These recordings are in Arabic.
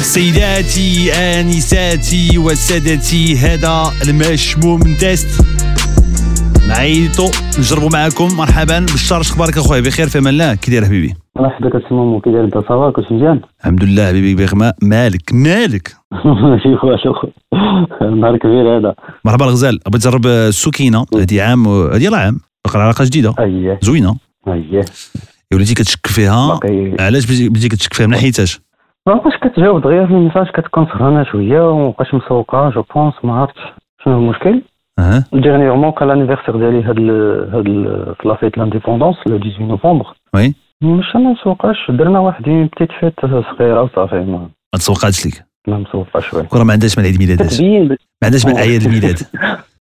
سيداتي آنساتي وسادتي هذا المشموم تيست نعيطو نجربوا معاكم. مرحبا. بشار أخبارك أخويا. بخير في أمان الله كي داير حبيبي؟ مرحبا كتسمع كي داير انت ça va كلشي مزيان؟ الحمد لله حبيبي بغما مالك مالك. ماشي والو نهار كبير هذا. مرحبا الغزال. بغيت تجرب السكينة. هذه عام هذه راه عام. باقي علاقة جديدة. اييه زوينة. اييه يا وليدي كتشك فيها. علاش بديتي كتشك فيها؟ من ناحيتاش؟ ما بقاش كتجاوب دغيا في ال message كتكون سهرانه شوية ومبقاش مسوقه je pense ما عرفتش شنو المشكل أها كان l'anniversaire ديالي هاد ال- هاد la fête l'indépendance le 18 novembre oui mais ما مسوقاش درنا واحد une petite fête صغيره وصافي ما ما تسوقاتش لك ما مسوقاش oui راه ما عندهاش مع العيد كتبين ما عندهاش مع اعياد الميلاد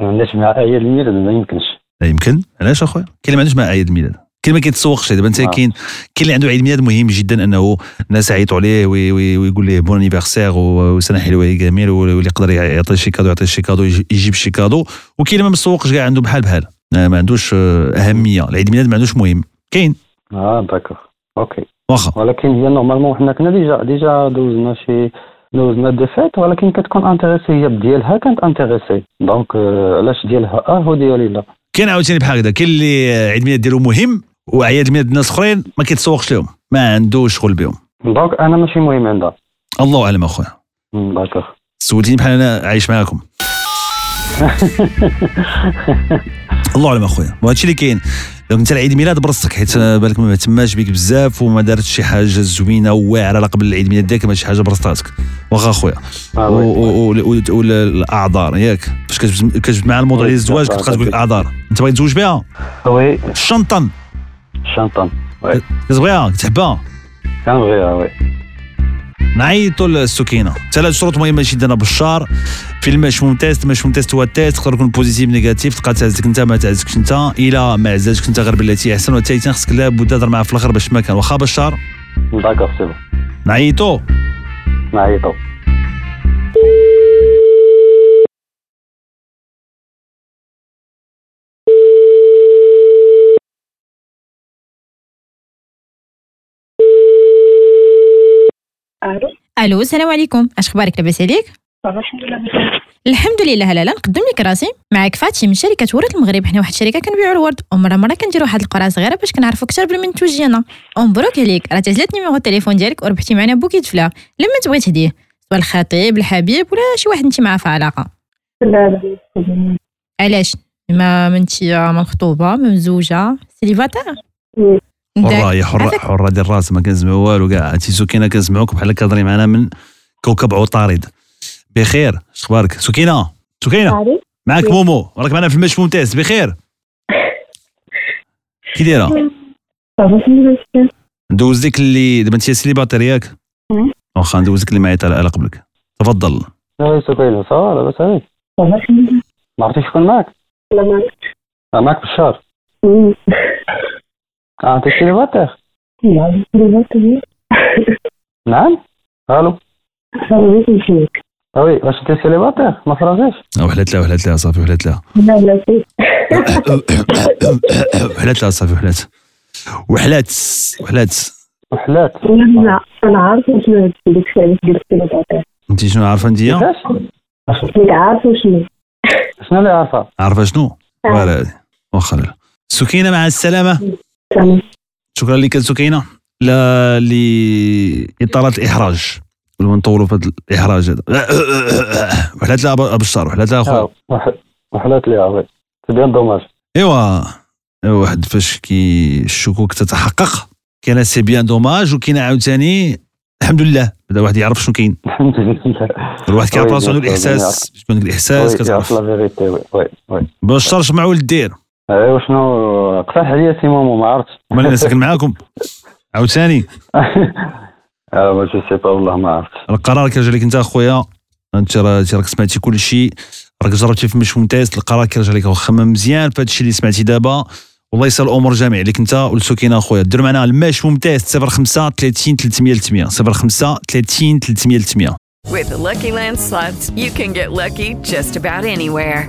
ما عندناش مع اعياد الميلاد ما يمكنش لا يمكن علاش اخويا كاين اللي ما عندوش مع اعياد الميلاد اللي ما كيتسوقش دابا انت آه. كاين كاين اللي عنده عيد ميلاد مهم جدا أنه الناس يعيطوا عليه وي- وي- ويقول ليه bon anniversaire وسنه حلوة يا جميل واللي يقدر يعطي شي cadeau يعطي شي cadeau يجي- يجيب شي cadeau. وكاين اللي ما مسوقش كاع عنده بحال بحال. ما عندوش آه، أهمية. العيد ميلاد ما عندوش مهم. كاين. آه d'accord OK واخا. ولكن هي normalement حنا كنا déjà déjà دوزنا شي دوزنا deux fêtes ولكن كتكون intéressée هي بديالها كانت intéressée donc آه، علاش ديالها؟ آه هو ديالي لا. كاين عاوتاني بحال هكذا. كاين اللي عيد ميلاد ديالو مهم. وعياد ميلاد الناس اخرين ما كيتسوقش لهم ما عندوش شغل بهم. donc أنا ماشي مهم عندها. الله اعلم اخويا. d'accord سولتيني بحال أنا عايش معاكم. الله اعلم اخويا. وهادشي اللي كاين. انت العيد ميلاد برصك حيت بالك ما تماش بك بزاف وما دارتش شي حاجة زوينة وواعرة على قبل العيد ميلاد ديالك ماشي حاجة برصتك واخا اخويا. آه، والأعذار ياك. فاش كتجبد مع الموضوع ديال الزواج كتبقى تقول الأعذار. انت باغي تزوج بها؟ oui. الشنطن oui كتبغيها كتحبها كنبغيها oui. نعيطوا للسكينة. ثلاث شروط مهمة جدا بشار في المشموم test المشموم test هو ال test تقدر يكون positif négatif تلقى تعزك أنت ما تعزكش أنت. إلى ما عزازك أنت غير بالتي أحسن. والثالثا خصك لابد تهضر معاه في الآخر باش ما كان. واخا بشار d'accord c'est bon نعيطوا ألو ألو السلام عليكم. أش أخبارك لاباس عليك؟ الحمد لله بخير. الحمد لله لالا نقدم لك راسي. معك فاتشي من شركة ورد المغرب. حنا واحد الشركة كنبيعوا الورد. ومره مرة كنديروا واحد القرعه صغيره باش كنعرفوا أكثر بالمنتوج ديالنا. ومبروك عليك. راه تهزلت numéro التليفون ديالك وربحتي معنا bouquet de fleurs لمن تبغي تهديه سواء الخطيب الحبيب ولا شي واحد أنت معاه في علاقة. لا لا علاش؟ ما منتي ما مخطوبة ما مزوجة. célibataire oui. حره هي حره حرة ديال راس ما كنسمعوا والو. كاع أنت سكينة كنسمعوك بحال كتهضري معنا من كوكب عطارد. بخير. اش أخبارك؟ سكينة؟ سكينة؟ معك مومو. راك معنا في المشموم test بخير. كي دايرة؟ ندوز ديك اللي دابا انت célibataire ياك. واخا ندوز ديك اللي معيط على قبلك تفضل. اي سكينة ça va لاباس عليك ما عرفتيش شكون معاك. لا آه، معاك بشار. آه أنت لا لا لا نعم. ألو. بغيت نشوفك oui واش أنت célibataire ما فراغيش وحلات لا وحلات لا صافي وحلات لا. لا وحلات لا صافي وحلات وحلات وحلات وحلات لا لا أنا عارفة شنو هادشي داك الشيء علاش قلت célibataire أنت شنو عارفة أنت كيفاش ديك عارفة شنو؟ شنو اللي عارفة؟ عارفة شنو؟ voilà هادي. واخا سكينة مع السلامة. شكرا لك سكينة. لا لإطالة الإحراج. قبل ما نطولوا في هذا الإحراج هذا. وحلات لا أبو بشار وحلات لا أخويا. آه، وح- وحلات ليها oui c'est bien dommage. إيوا واحد فاش كي الشكوك تتحقق كاين c'est bien dommage وكاين عاوتاني الحمد لله. بدا واحد يعرف شنو كاين. الحمد لله. الواحد كيعرف راسو عنده الإحساس عندك الإحساس كتعرف. la vérité oui oui باش ترجع معه الدير ايوا شنو اقترح عليا سي مومو ما عرفتش. مالي أنا ساكن معاكم. عاوتاني. آه mais je sais pas والله ما عرفتش. القرار كيرجع لك أنت أخويا؟ أنت راه راك سمعتي كل شيء. راك جربتي في المشموم test. القرار كيرجع لك خمم مزيان في هذا الشيء اللي سمعتي دابا. والله يسهل الأمور جميع. عليك أنت والسكينة أخويا. دير معنا المشموم test. 05 30 300 300 05 30 300 300 With the Lucky Land slots, you can get lucky just about anywhere.